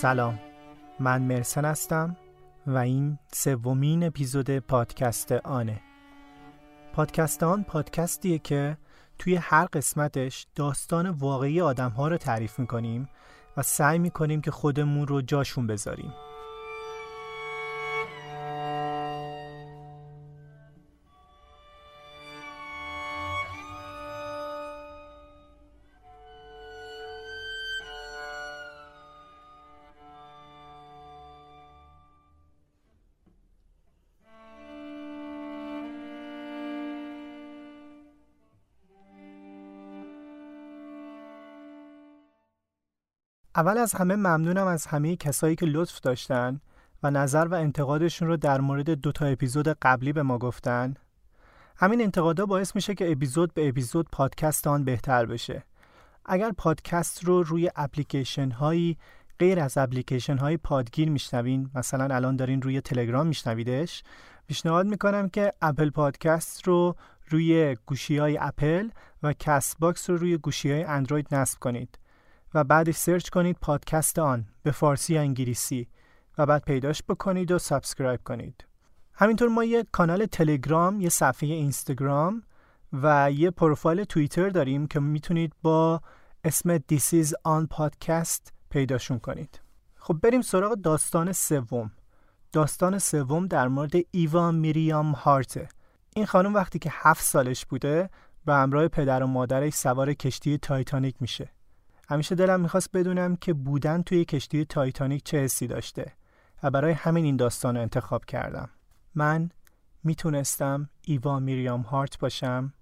سلام. من مرسن هستم و این سومین اپیزود پادکست آنه. پادکست آن پادکستیه که توی هر قسمتش داستان واقعی آدم ها رو تعریف می‌کنیم و سعی می‌کنیم که خودمون رو جاشون بذاریم. اول از همه ممنونم از همه کسایی که لطف داشتن و نظر و انتقادشون رو در مورد دو تا اپیزود قبلی به ما گفتن. همین انتقادا باعث میشه که اپیزود به اپیزود پادکست آن بهتر بشه. اگر پادکست رو روی اپلیکیشن هایی غیر از اپلیکیشن های پادگیر میشنوین مثلا الان دارین روی تلگرام میشنویدش پیشنهاد می‌کنم که اپل پادکست رو روی گوشی های اپل و Castbox رو روی گوشی های اندروید نصب کنید و بعدش search کنید پادکست آن به فارسی یا انگلیسی و بعد پیداش بکنید و subscribe کنید. همینطور ما یه کانال تلگرام، یه صفحه اینستاگرام و یه پروفایل توییتر داریم که می‌تونید با اسم This is on podcast پیداشون کنید. خب بریم سراغ داستان سوم. داستان سوم در مورد ایوا میریام هارته این خانم وقتی که هفت سالش بوده به همراه پدر و مادرش سوار کشتی تایتانیک میشه. همیشه دلم می‌خواست بدونم که بودن توی کشتی تایتانیک چه حسی داشته و برای همین این داستان رو انتخاب کردم. من می‌تونستم ایوا میریام هارت باشم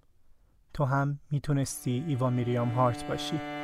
تو هم می‌تونستی ایوا میریام هارت باشی.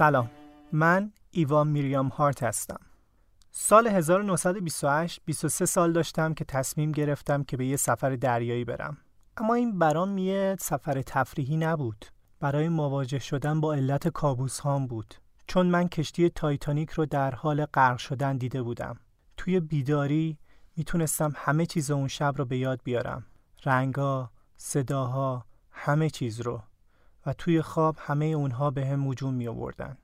سلام. من ایوا میریام هارت هستم. سال 1928 23 سال داشتم که تصمیم گرفتم که به یه سفر دریایی برم. اما این برام یه سفر تفریحی نبود. برای مواجه شدن با علت کابوس هام بود. چون من کشتی تایتانیک رو در حال غرق شدن دیده بودم. توی بیداری می‌تونستم همه چیز اون شب رو به یاد بیارم. رنگا، صداها، همه چیز رو. و توی خواب همه اونها به هم هجوم می آوردن.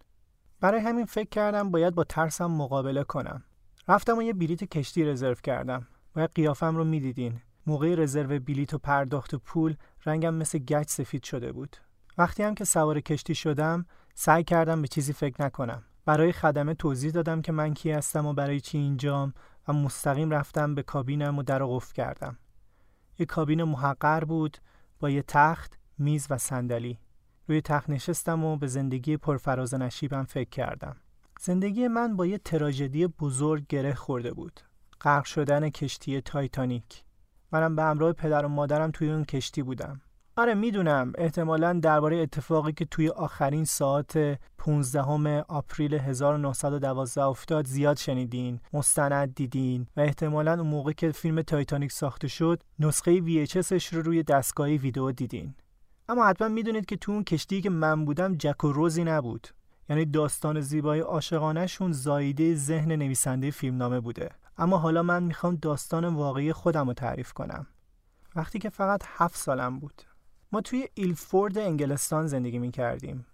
برای همین فکر کردم باید با ترسم مقابله کنم. رفتم و یه بلیت کشتی رزرو کردم. باید قیافم رو می‌دیدین. موقع رزرو بلیت و پرداخت پول رنگم مثل گچ سفید شده بود. وقتی هم که سوار کشتی شدم سعی کردم به چیزی فکر نکنم. برای خدمه توضیح دادم که من کی هستم و برای چی اینجام و مستقیم رفتم به کابینم و در قفل کردم. یه کابین محقر بود با یه تخت، میز و صندلی. روی تخت نشستم و به زندگی پرفراز نشیبم فکر کردم. زندگی من با یه تراژدی بزرگ گره خورده بود. غرق شدن کشتی تایتانیک. منم به همراه پدر و مادرم توی اون کشتی بودم. آره می‌دونم احتمالا درباره اتفاقی که توی آخرین ساعت 15 April 1912 افتاد زیاد شنیدین مستند دیدین و احتمالا اون موقع که فیلم تایتانیک ساخته شد نسخه VHS ش رو روی دستگاه ویدیو دیدین اما حتما می‌دونید که تو اون کشتی که من بودم جک و روزی نبود. یعنی داستان زیبای عاشقانهشون زایده ذهن نویسنده فیلمنامه بوده. اما حالا من می‌خوام داستان واقعی خودم رو تعریف کنم. وقتی که فقط هفت سالم بود. ما توی ایلفورد انگلستان زندگی می‌کردیم.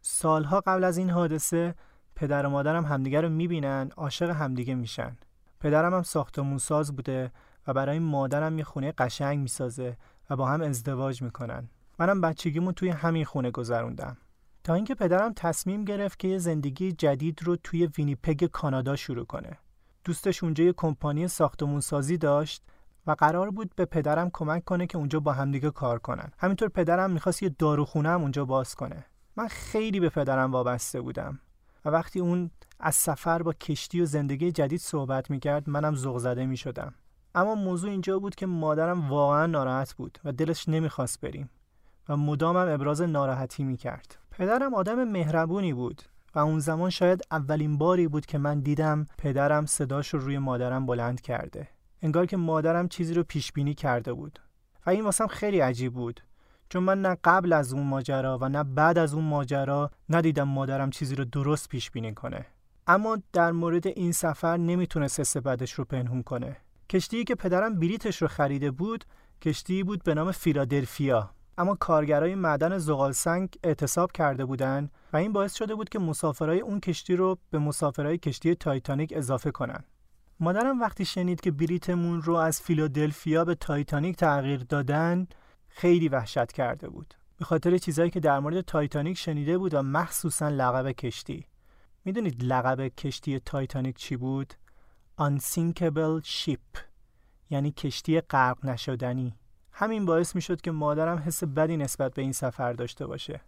سالها قبل از این حادثه پدر و مادرم همدیگه رو می‌بینن عاشق همدیگه میشن. پدرم هم ساختمون ساز بوده و برای مادرم یه خونه قشنگ می‌سازه و با هم ازدواج می‌کنن. منم بچگیمون توی همین خونه گذروندم. تا اینکه پدرم تصمیم گرفت که یه زندگی جدید رو توی وینیپگ کانادا شروع کنه. دوستش اونجا یه کمپانی ساختمون سازی داشت و قرار بود به پدرم کمک کنه که اونجا با همدیگه کار کنن. همینطور پدرم می‌خواست یه داروخونه هم اونجا باز کنه. من خیلی به پدرم وابسته بودم. و وقتی اون از سفر با کشتی و زندگی جدید صحبت می‌کرد منم ذوق زده می‌شدم. اما موضوع اینجا بود که مادرم واقعا ناراحت بود و دلش نمی‌خواست بریم. و مدامم ابراز ناراحتی می‌کرد. پدرم آدم مهربونی بود و اون زمان شاید اولین باری بود که من دیدم پدرم صداش رو روی مادرم بلند کرده. انگار که مادرم چیزی رو پیش بینی کرده بود. و این واسم خیلی عجیب بود. چون من نه قبل از اون ماجرا و نه بعد از اون ماجرا ندیدم مادرم چیزی رو درست پیش بینی کنه. اما در مورد این سفر نمی‌تونست حس بدش رو پنهون کنه. کشتی که پدرم بلیتش رو خریده بود کشتی بود به نام فیلادلفیا. اما کارگرای معدن زغال سنگ اعتصاب کرده بودند و این باعث شده بود که مسافرای اون کشتی رو به مسافرای کشتی تایتانیک اضافه کنن. مادرم وقتی شنید که بلیتمون رو از فیلادلفیا به تایتانیک تغییر دادن خیلی وحشت کرده بود. به خاطر چیزایی که در مورد تایتانیک شنیده بود و مخصوصا لقب کشتی. می‌دونید لقب کشتی تایتانیک چی بود؟ Unsinkable Ship یعنی کشتی غرق نشدنی. همین باعث می‌شد که مادرم حس بدی نسبت به این سفر داشته باشه.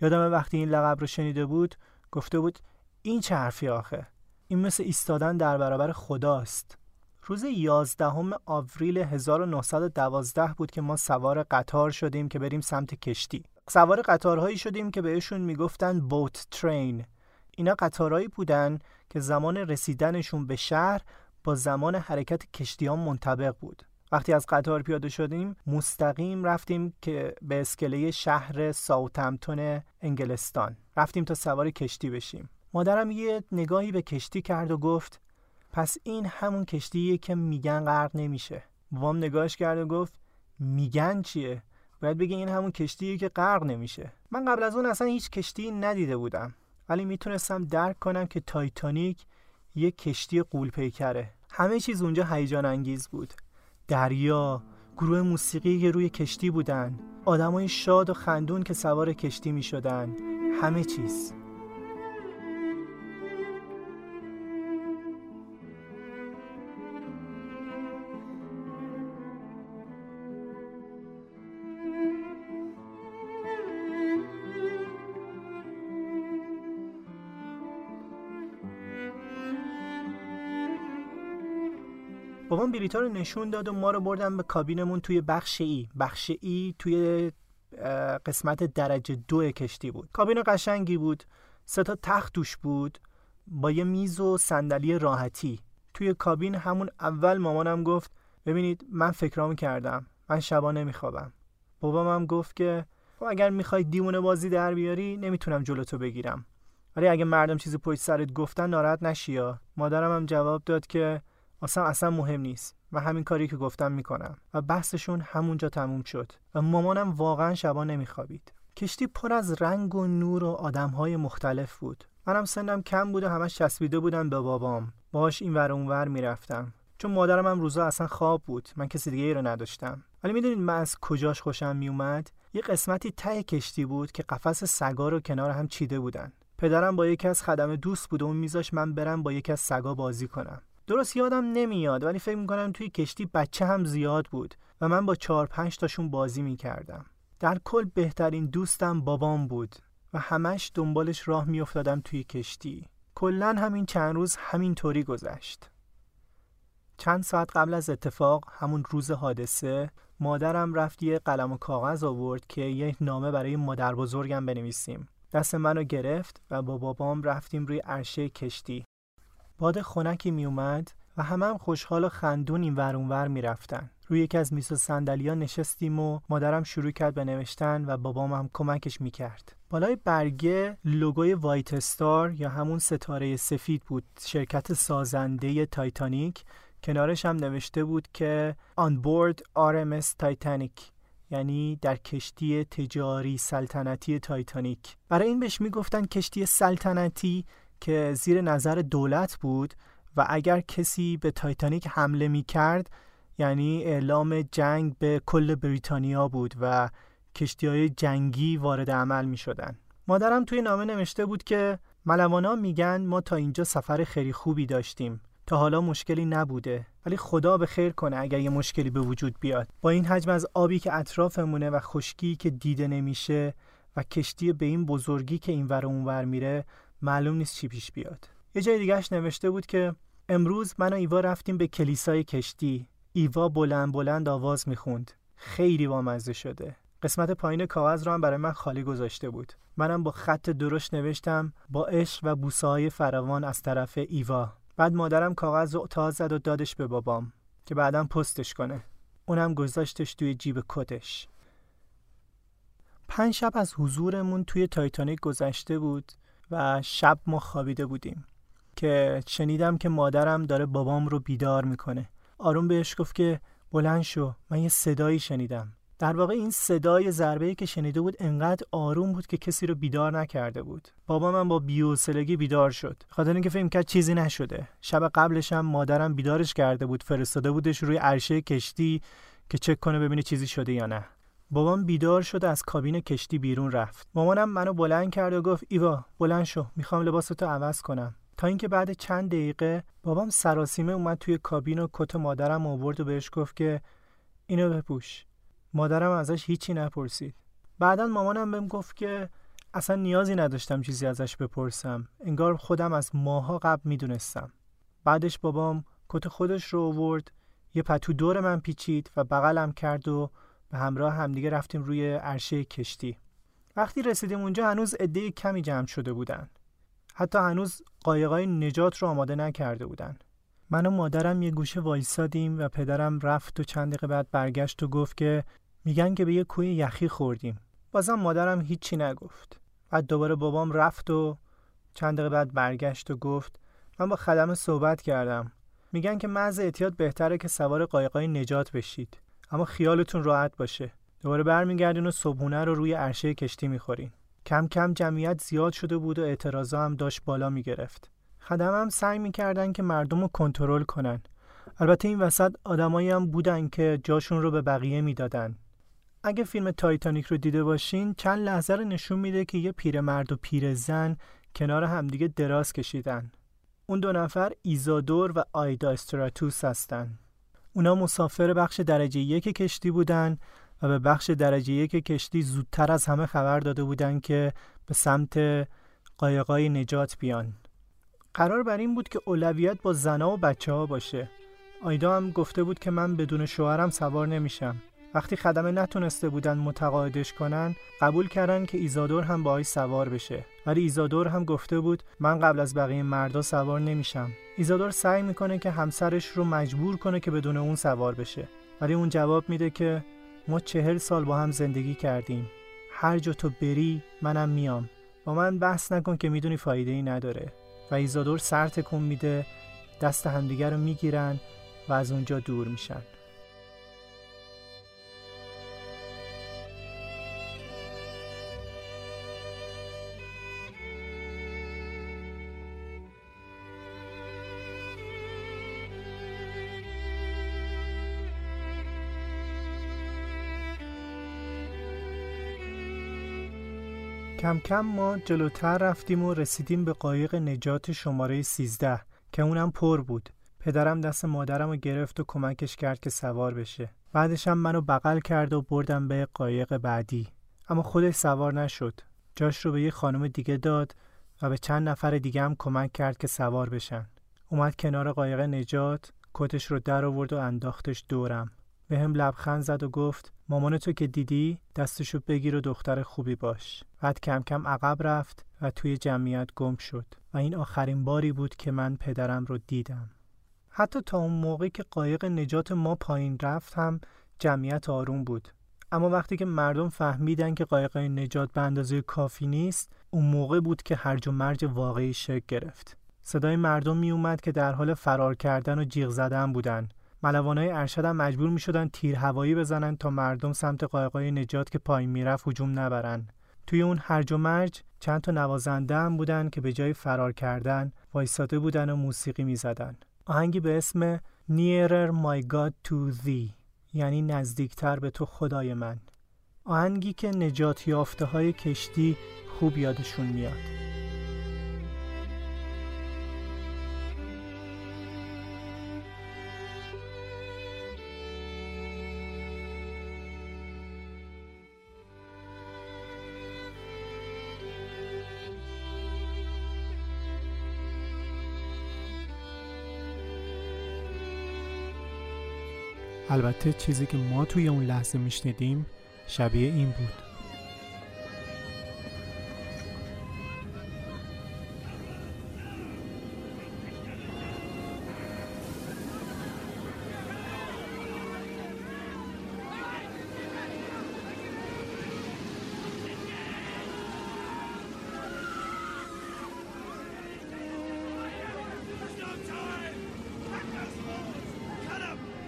یادم وقتی این لقب رو شنیده بود گفته بود این چه حرفی آخه؟ این مثل ایستادن در برابر خداست. روز 11 آوریل 1912 بود که ما سوار قطار شدیم که بریم سمت کشتی. سوار قطارهایی شدیم که بهشون می‌گفتن بوت ترین اینا قطارهایی بودن که زمان رسیدنشون به شهر با زمان حرکت کشتیان منطبق بود. وقتی از قطار پیاده شدیم مستقیم رفتیم که به اسکله شهر ساوتمتون انگلستان. رفتیم تا سوار کشتی بشیم. مادرم یه نگاهی به کشتی کرد و گفت پس این همون کشتیه که میگن غرق نمیشه. بابام نگاهش کرد و گفت میگن چیه؟ باید بگی این همون کشتیه که غرق نمیشه. من قبل از اون اصلا هیچ کشتی ندیده بودم ولی می‌تونستم درک کنم که تایتانیک یه کشتی قولپیکره. همه چیز اونجا هیجان انگیز بود. دریا گروه موسیقی که روی کشتی بودن. آدمای شاد و خندون که سوار کشتی می شدن همه چیز. بابام بلیطا رو نشون داد و ما رو بردن به کابینمون توی بخش ای. بخش ای توی قسمت درجه دو کشتی بود. کابین قشنگی بود. سه تا تخت توش بود. با یه میز و صندلی راحتی. توی کابین همون اول مامانم گفت ببینید من فکرامو کردم. من شبا نمیخوابم. بابام هم گفت که خب اگر می‌خوای دیمونه بازی در بیاری نمی‌تونم جلوتو بگیرم. ولی اگه مردم چیزی پشت سرت گفتن ناراحت نشی یا. مادرم هم جواب داد که واسم اصلا مهم نیست و همین کاری که گفتم می‌کنم. و بحثشون همونجا تموم شد. و مامانم واقعا شبا نمیخوابید. کشتی پر از رنگ و نور و آدمهای مختلف بود. منم سنم کم بود و همش چسبیده بودم به بابام. باهاش این ور اونور می‌رفتم. چون مادرم هم روزا اصلا خواب بود. من کسی دیگه ای رو نداشتم. ولی می‌دونید من از کجاش خوشم میومد یه قسمتی ته کشتی بود که قفس سگا رو کنار هم چیده بودن. پدرم با یکی از خدم دوست بود و اون میذاش من برم با یکی از سگا بازی کنم. درست یادم نمیاد ولی فکر می‌کنم توی کشتی بچه هم زیاد بود و من با چهار پنج تاشون بازی می‌کردم. در کل بهترین دوستم بابام بود و همش دنبالش راه میافتادم توی کشتی. کلا همین چند روز همین طوری گذشت. چند ساعت قبل از اتفاق همون روز حادثه مادرم رفت یه قلم و کاغذ آورد که یه نامه برای مادر بزرگم بنویسیم. دست منو گرفت و با بابام رفتیم روی عرشه کشتی. باد خنکی می اومد و همه هم خوشحال و خندون این ور اونور می رفتن. روی یکی از میز و صندلیا نشستیم و مادرم شروع کرد به نوشتن و بابام هم کمکش می کرد. بالای برگه لوگوی White Star یا همون ستاره سفید بود شرکت سازنده تایتانیک کنارش هم نوشته بود که On board RMS Titanic یعنی در کشتی تجاری سلطنتی تایتانیک برای این بهش می‌گفتن کشتی سلطنتی که زیر نظر دولت بود و اگر کسی به تایتانیک حمله می کرد یعنی اعلام جنگ به کل بریتانیا بود و کشتی های جنگی وارد عمل می شدن. مادرم توی نامه نوشته بود که ملوانا میگن ما تا اینجا سفر خیلی خوبی داشتیم. تا حالا مشکلی نبوده. ولی خدا به خیر کنه اگر یه مشکلی به وجود بیاد. با این حجم از آبی که اطرافمونه و خشکی که دیده نمیشه و کشتی به این بزرگی که این ور اونور میره معلوم نیست چی پیش بیاد. یه جای دیگهش نوشته بود که امروز من و ایوا رفتیم به کلیسای کشتی. ایوا بلند بلند آواز می‌خوند. خیلی بامزه شده. قسمت پایین کاغذ رو هم برای من خالی گذاشته بود. منم با خط درشت نوشتم با عشق و بوسه های فراوان از طرف ایوا. بعد مادرم کاغذ رو تاز زد و دادش به بابام که بعدم پستش کنه. اونم گذاشتش توی جیب کتش. پنج شب از حضورمون توی تایتانیک گذشته بود. و شب ما خوابیده بودیم که شنیدم که مادرم داره بابام رو بیدار می‌کنه. آروم بهش گفت که بلند شو من یه صدایی شنیدم. در واقع این صدای ضربه که شنیده بود انقدر آروم بود که کسی رو بیدار نکرده بود. بابا من با بیوسلگی بیدار شد. خاطر اینکه فکر کرد چیزی نشده. شب قبلش هم مادرم بیدارش کرده بود فرستاده بودش روی عرشه کشتی که چک کنه ببینه چیزی شده یا نه. بابام بیدار شد از کابین کشتی بیرون رفت. مامانم منو بلند کرد و گفت ایوا بلند شو می‌خوام لباستو عوض کنم. تا اینکه بعد چند دقیقه بابام سراسیمه اومد توی کابین و کت مادرم آورد و بهش گفت که اینو بپوش. مادرم ازش هیچی نپرسید. بعدا مامانم بهم گفت که اصلا نیازی نداشتم چیزی ازش بپرسم انگار خودم از ماها قبل می‌دونستم. بعدش بابام کت خودش رو آورد یه پتو دور من پیچید و بغلم کرد و به همراه همدیگه رفتیم روی عرشه کشتی. وقتی رسیدیم اونجا هنوز عده کمی جمع شده بودن. حتی هنوز قایقای نجات رو آماده نکرده بودن. من و مادرم یه گوشه وایسادیم و پدرم رفت و چند دقیقه بعد برگشت و گفت که میگن که به یه کوی یخی خوردیم. بازم مادرم هیچی نگفت. بعد دوباره بابام رفت و چند دقیقه بعد برگشت و گفت من با خدمه صحبت کردم. میگن که محض احتیاط بهتره که سوار قایقای نجات بشید. اما خیالتون راحت باشه. دوباره برمیگردین و صبحونه رو روی عرشه کشتی می‌خورین. کم کم جمعیت زیاد شده بود و اعتراضا هم داشت بالا می‌گرفت. خدم هم سعی می‌کردن که مردم رو کنترل کنن. البته این وسط آدمایی هم بودن که جاشون رو به بقیه می‌دادن. اگه فیلم تایتانیک رو دیده باشین چند لحظه رو نشون میده که یه پیرمرد و پیرزن کنار همدیگه دراز کشیدن. اون دو نفر ایزادور و آیدا استراتوس هستن. اونا مسافر بخش درجه یک کشتی بودن و به بخش درجه یک کشتی زودتر از همه خبر داده بودن که به سمت قایقای نجات بیان. قرار بر این بود که اولویت با زنا و بچه ها باشه. آیدا هم گفته بود که من بدون شوهرم سوار نمیشم. وقتی خدمه نتونسته بودن متقاعدش کنن قبول کردن که ایزادور هم باهاش سوار بشه. ولی ایزادور هم گفته بود من قبل از بقیه مردا سوار نمیشم. ایزادور سعی می‌کنه که همسرش رو مجبور کنه که بدون اون سوار بشه. ولی اون جواب میده که ما چهل سال با هم زندگی کردیم. هر جا تو بری منم میام. با من بحث نکن که می‌دونی فایده ای نداره. و ایزادور سر تکون میده دست همدیگر رو می‌گیرن و از اونجا دور میشن. کم کم ما جلوتر رفتیم و رسیدیم به قایق نجات شماره 13 که اونم پر بود. پدرم دست مادرم رو گرفت و کمکش کرد که سوار بشه. بعدش هم منو بغل کرد و بردم به قایق بعدی. اما خودش سوار نشد. جاش رو به یه خانم دیگه داد و به چند نفر دیگه هم کمک کرد که سوار بشن. اومد کنار قایق نجات، کتش رو در آورد و انداختش دورم به هم لبخند زد و گفت مامان تو که دیدی دستشو بگیر و دختر خوبی باش. بعد کم کم عقب رفت و توی جمعیت گم شد و این آخرین باری بود که من پدرم رو دیدم. حتی تا اون موقعی که قایق نجات ما پایین رفت هم جمعیت آروم بود. اما وقتی که مردم فهمیدن که قایق نجات به اندازه کافی نیست اون موقع بود که هرج و مرج واقعی شکل گرفت. صدای مردم می اومد که در حال فرار کردن و جیغ زدن بودن. ملوانای ارشد هم مجبور می شدن تیر هوایی بزنن تا مردم سمت قایقای نجات که پایین می‌رفت هجوم نبرن. توی اون هرج و مرج چند تا نوازنده هم بودن که به جای فرار کردن وایساده بودن و موسیقی می زدن. آهنگی به اسم Nearer My God to Thee یعنی نزدیکتر به تو خدای من. آهنگی که نجات یافته های کشتی خوب یادشون میاد. البته چیزی که ما توی اون لحظه میشنیدیم شبیه این بود.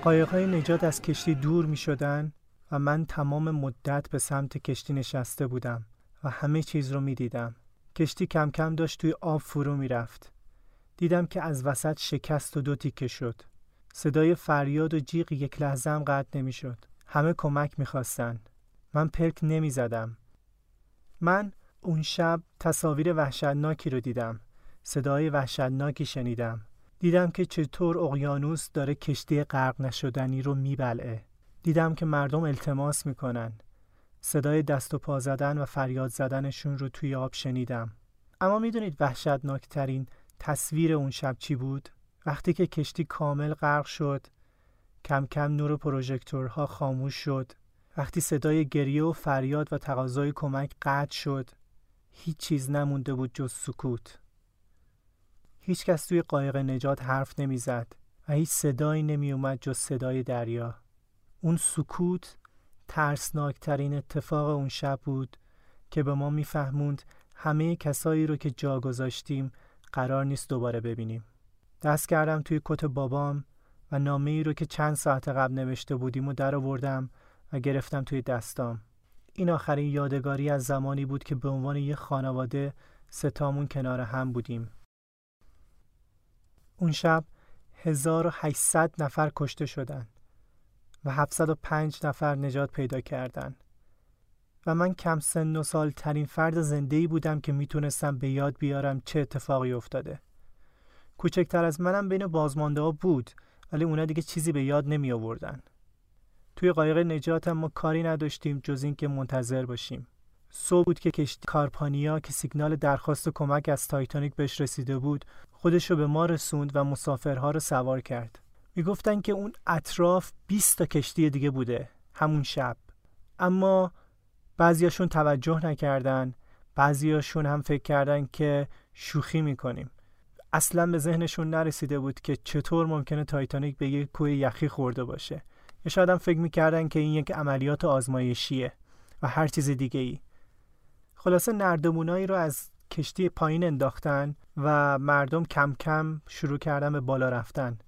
قایقهای نجات از کشتی دور می شدن و من تمام مدت به سمت کشتی نشسته بودم و همه چیز رو می دیدم. کشتی کم کم داشت توی آب فرو می رفت. دیدم که از وسط شکست و دو تیکه شد. صدای فریاد و جیغ یک لحظه هم قطع نمی شد. همه کمک می خواستن. من پلک نمی زدم. من اون شب تصاویر وحشتناکی رو دیدم. صدای وحشتناکی شنیدم. دیدم که چطور اقیانوس داره کشتی غرق نشدنی رو میبلعه. دیدم که مردم التماس می‌کنن. صدای دست و پا زدن و فریاد زدنشون رو توی آب شنیدم. اما می‌دونید وحشتناکترین تصویر اون شب چی بود؟ وقتی که کشتی کامل غرق شد، کم کم نور پروژکتورها خاموش شد. وقتی صدای گریه و فریاد و تقاضای کمک قطع شد، هیچ چیز نمونده بود جز سکوت. هیچکس توی قایق نجات حرف نمی‌زد و هیچ صدایی نمی اومد جز صدای دریا. اون سکوت ترسناکترین اتفاق اون شب بود که به ما میفهموند همه کسایی رو که جا گذاشتیم قرار نیست دوباره ببینیم. دست کردم توی کت بابام و نامه ای رو که چند ساعت قبل نوشته بودیم و در آوردم و گرفتم توی دستام. این آخرین یادگاری از زمانی بود که به عنوان یه خانواده ستامون کنار هم بودیم. اون شب 1800 نفر کشته شدن و 705 نفر نجات پیدا کردن و من کم سن و سال ترین فرد زنده بودم که می‌تونستم به یاد بیارم چه اتفاقی افتاده. کوچکتر از منم بین بازمانده ها بود ولی اونا دیگه چیزی به یاد نمی آوردن توی قایق نجات ما کاری نداشتیم جز اینکه منتظر باشیم. صبح بود که کشتی کارپانیا که سیگنال درخواست کمک از تایتانیک بهش رسیده بود خودش رو به ما رسوند و مسافرها رو سوار کرد. می‌گفتن که اون اطراف 20 تا کشتی دیگه بوده همون شب. اما بعضیاشون توجه نکردن بعضیاشون هم فکر کردن که شوخی می‌کنیم. اصلا به ذهنشون نرسیده بود که چطور ممکنه تایتانیک به یک کوه یخی خورده باشه. یا شاید هم فکر می‌کردن که این یک عملیات آزمایشیه و هر چیز دیگه ای خلاصه نردمونایی رو از کشتی پایین انداختن و مردم کم کم شروع کردن به بالا رفتن.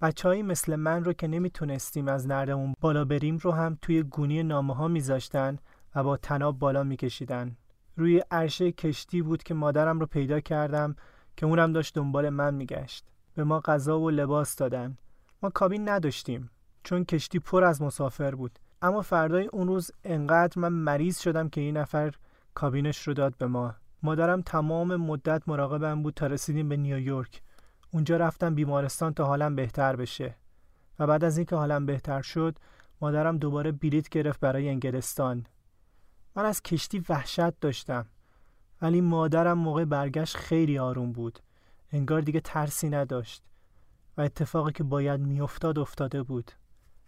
بچههایی مثل من رو که نمی‌تونستیم از نردمون بالا بریم رو هم توی گونی نامه ها میذاشتن و با تناب بالا میکشیدن. روی عرشه کشتی بود که مادرم رو پیدا کردم که اونم داشت دنبال من میگشت. به ما غذا و لباس دادن. ما کابین نداشتیم چون کشتی پر از مسافر بود. اما فردای اون روز انقدر من مریض شدم که این نفر کابینش رو داد به ما. مادرم تمام مدت مراقبم بود تا رسیدیم به نیویورک. اونجا رفتم بیمارستان تا حالم بهتر بشه. و بعد از اینکه حالم بهتر شد مادرم دوباره بلیت گرفت برای انگلستان. من از کشتی وحشت داشتم. ولی مادرم موقع برگشت خیلی آروم بود. انگار دیگه ترسی نداشت. و اتفاقی که باید میافتاد افتاده بود.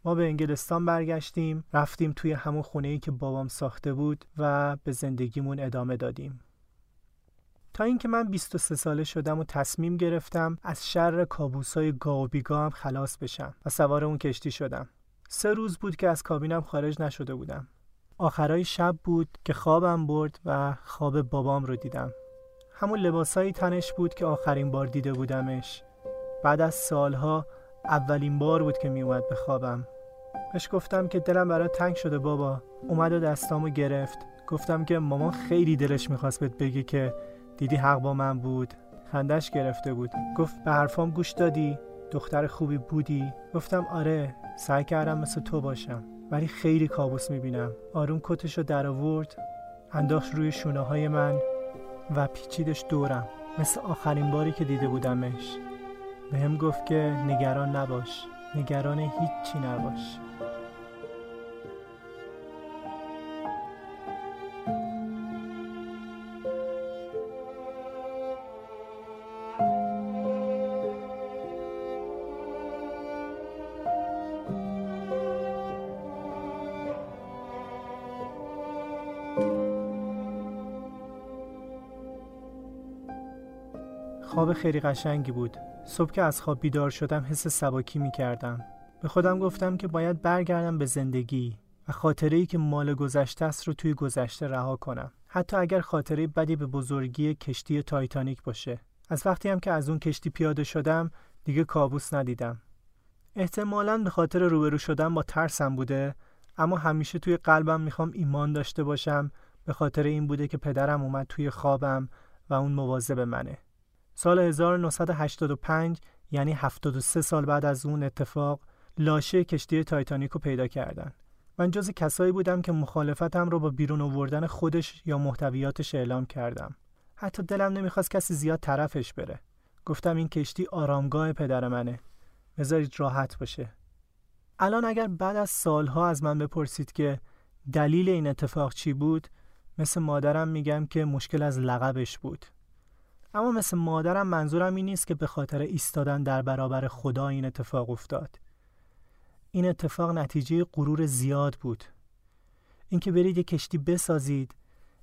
ما به انگلستان برگشتیم رفتیم توی همون خونه ای که بابام ساخته بود و به زندگیمون ادامه دادیم. تا اینکه من 23 ساله شدم و تصمیم گرفتم از شر کابوسای گا و بیگا هم خلاص بشم و سوار اون کشتی شدم. سه روز بود که از کابینم خارج نشده بودم. آخرای شب بود که خوابم برد و خواب بابام رو دیدم. همون لباسایی تنش بود که آخرین بار دیده بودمش. بعد از سالها اولین بار بود که می اومد به خوابم. بهش گفتم که دلم برای تنگ شده بابا. اومد و دستامو گرفت. گفتم که مامان خیلی دلش می‌خواست بهت بگی که دیدی حق با من بود. خندش گرفته بود. گفت به حرفام گوش دادی؟ دختر خوبی بودی؟ گفتم آره سعی کردم مثل تو باشم. ولی خیلی کابوس می‌بینم. آروم کتش رو در آورد انداخت روی شونه های من و پیچیدش دورم. مثل آخرین باری که دیده بودمش. به هم گفت که نگران نباش. نگران هیچی نباش. خواب خیلی قشنگی بود. صبح که از خواب بیدار شدم حس سباکی می کردم به خودم گفتم که باید برگردم به زندگی و خاطره ای که مال گذشته است رو توی گذشته رها کنم. حتی اگر خاطره بدی به بزرگی کشتی تایتانیک باشه. از وقتی هم که از اون کشتی پیاده شدم دیگه کابوس ندیدم. احتمالا به خاطر روبرو شدن با ترسم بوده اما همیشه توی قلبم می‌خوام ایمان داشته باشم. به خاطر این بوده که پدرم اومد توی خوابم و اون مواظب منه. سال 1985 یعنی 73 سال بعد از اون اتفاق لاشه کشتی تایتانیک پیدا کردن. من جز کسایی بودم که مخالفتم رو با بیرون آوردن خودش یا محتویاتش اعلام کردم. حتی دلم نمی‌خواست کسی زیاد طرفش بره. گفتم این کشتی آرامگاه پدر منه. بذارید راحت باشه. الان اگر بعد از سالها از من بپرسید که دلیل این اتفاق چی بود مثل مادرم میگم که مشکل از لقبش بود. اما مثل مادرم منظورم این نیست که به خاطر ایستادن در برابر خدا این اتفاق افتاد. این اتفاق نتیجه غرور زیاد بود. اینکه برید یه کشتی بسازید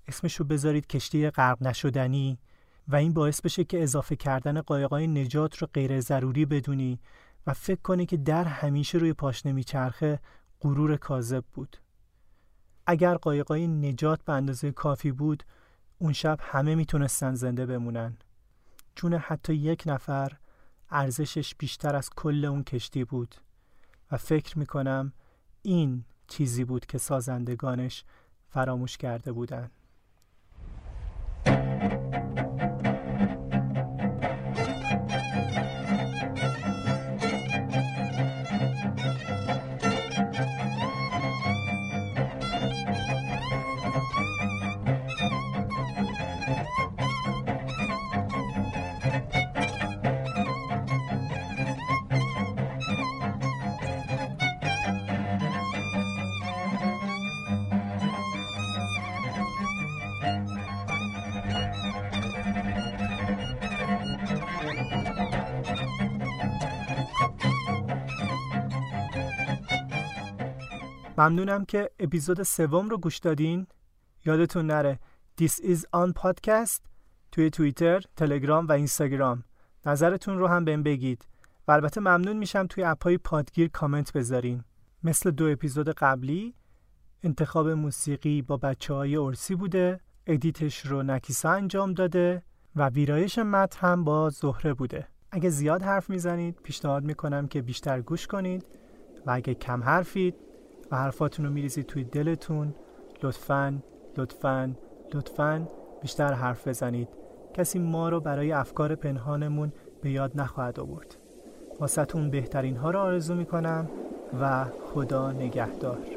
اسمشو بذارید کشتی غرق نشدنی و این باعث بشه که اضافه کردن قایقای نجات رو غیر ضروری بدونی و فکر کنی که در همیشه روی پاشنه میچرخه غرور کاذب بود. اگر قایقای نجات به اندازه کافی بود اون شب همه می‌تونستن زنده بمونن. چون حتی یک نفر ارزشش بیشتر از کل اون کشتی بود و فکر می‌کنم این چیزی بود که سازندگانش فراموش کرده بودن. ممنونم که اپیزود سوم رو گوش دادین. یادتون نره This is on podcast توی توییتر، تلگرام و اینستاگرام. نظرتون رو هم بهم بگید. و البته ممنون میشم توی app های پادگیر کامنت بذارین. مثل دو اپیزود قبلی انتخاب موسیقی با بچه های ارسی بوده edit ش رو نکیسا انجام داده و ویرایش متن هم با زهره بوده. اگه زیاد حرف می‌زنید پیشنهاد می‌کنم که بیشتر گوش کنید و اگه کم حرفید و حرفاتون رو میریزید توی دلتون. لطفا لطفا لطفا بیشتر حرف بزنید. کسی ما رو برای افکار پنهانمون به یاد نخواهد آورد. واسهتون بهترین ها رو آرزو می‌کنم و خدا نگهدار.